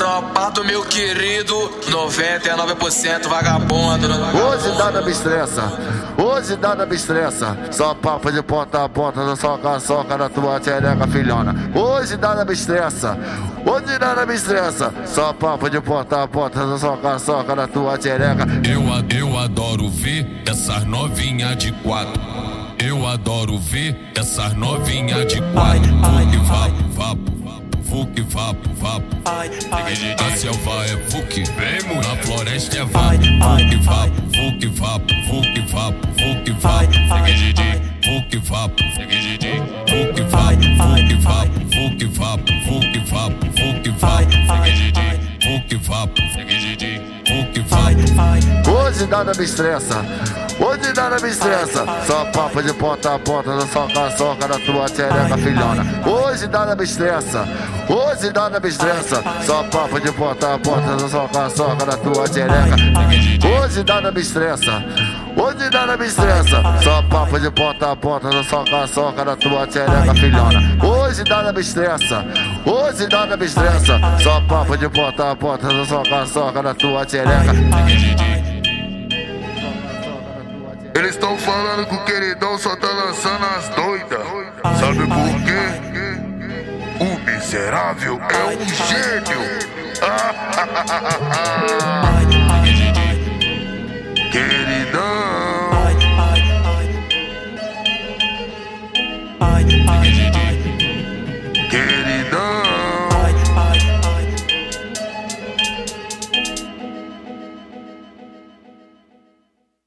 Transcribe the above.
Safado, meu querido, 99% vagabundo. Hoje nada me estressa, hoje nada me estressa. Só papo de ponta a ponta, só soca, soca na tua tchereca, filhona. Hoje nada me estressa, hoje nada me estressa. Só papo de ponta a ponta, só soca, soca na tua tchereca. Eu, eu adoro ver essas novinhas de quatro. Eu adoro ver essas novinhas de quatro. Vapo, vapo Na selva é vem na floresta é vapo. Fuque, vapo, fuque, vapo, fuque, vapo, fuque, vapo. Fuque, vapo, fuque, vapo, fuque, vapo, fuque, vapo, fuque, vapo, fuque, vapo. Fuque, vapo, fuque, vapo. Hoje nada me estressa. Hoje nada me estressa, só papo de ponta a ponta, só soca, soca na tua tchereca, filhona. Hoje nada me estressa, hoje nada me estressa, só papo de ponta a ponta, só soca, soca na tua tchereca. Hoje nada me estressa, hoje nada me estressa, só papo de ponta a ponta, só soca, soca na tua tchereca, filhona. Hoje nada me estressa, hoje nada me estressa, só papo de ponta a ponta, só soca, soca na tua tchereca. Eles estão falando que o queridão só tá lançando as doidas. Sabe por quê? O miserável é um gênio. Queridão. Queridão.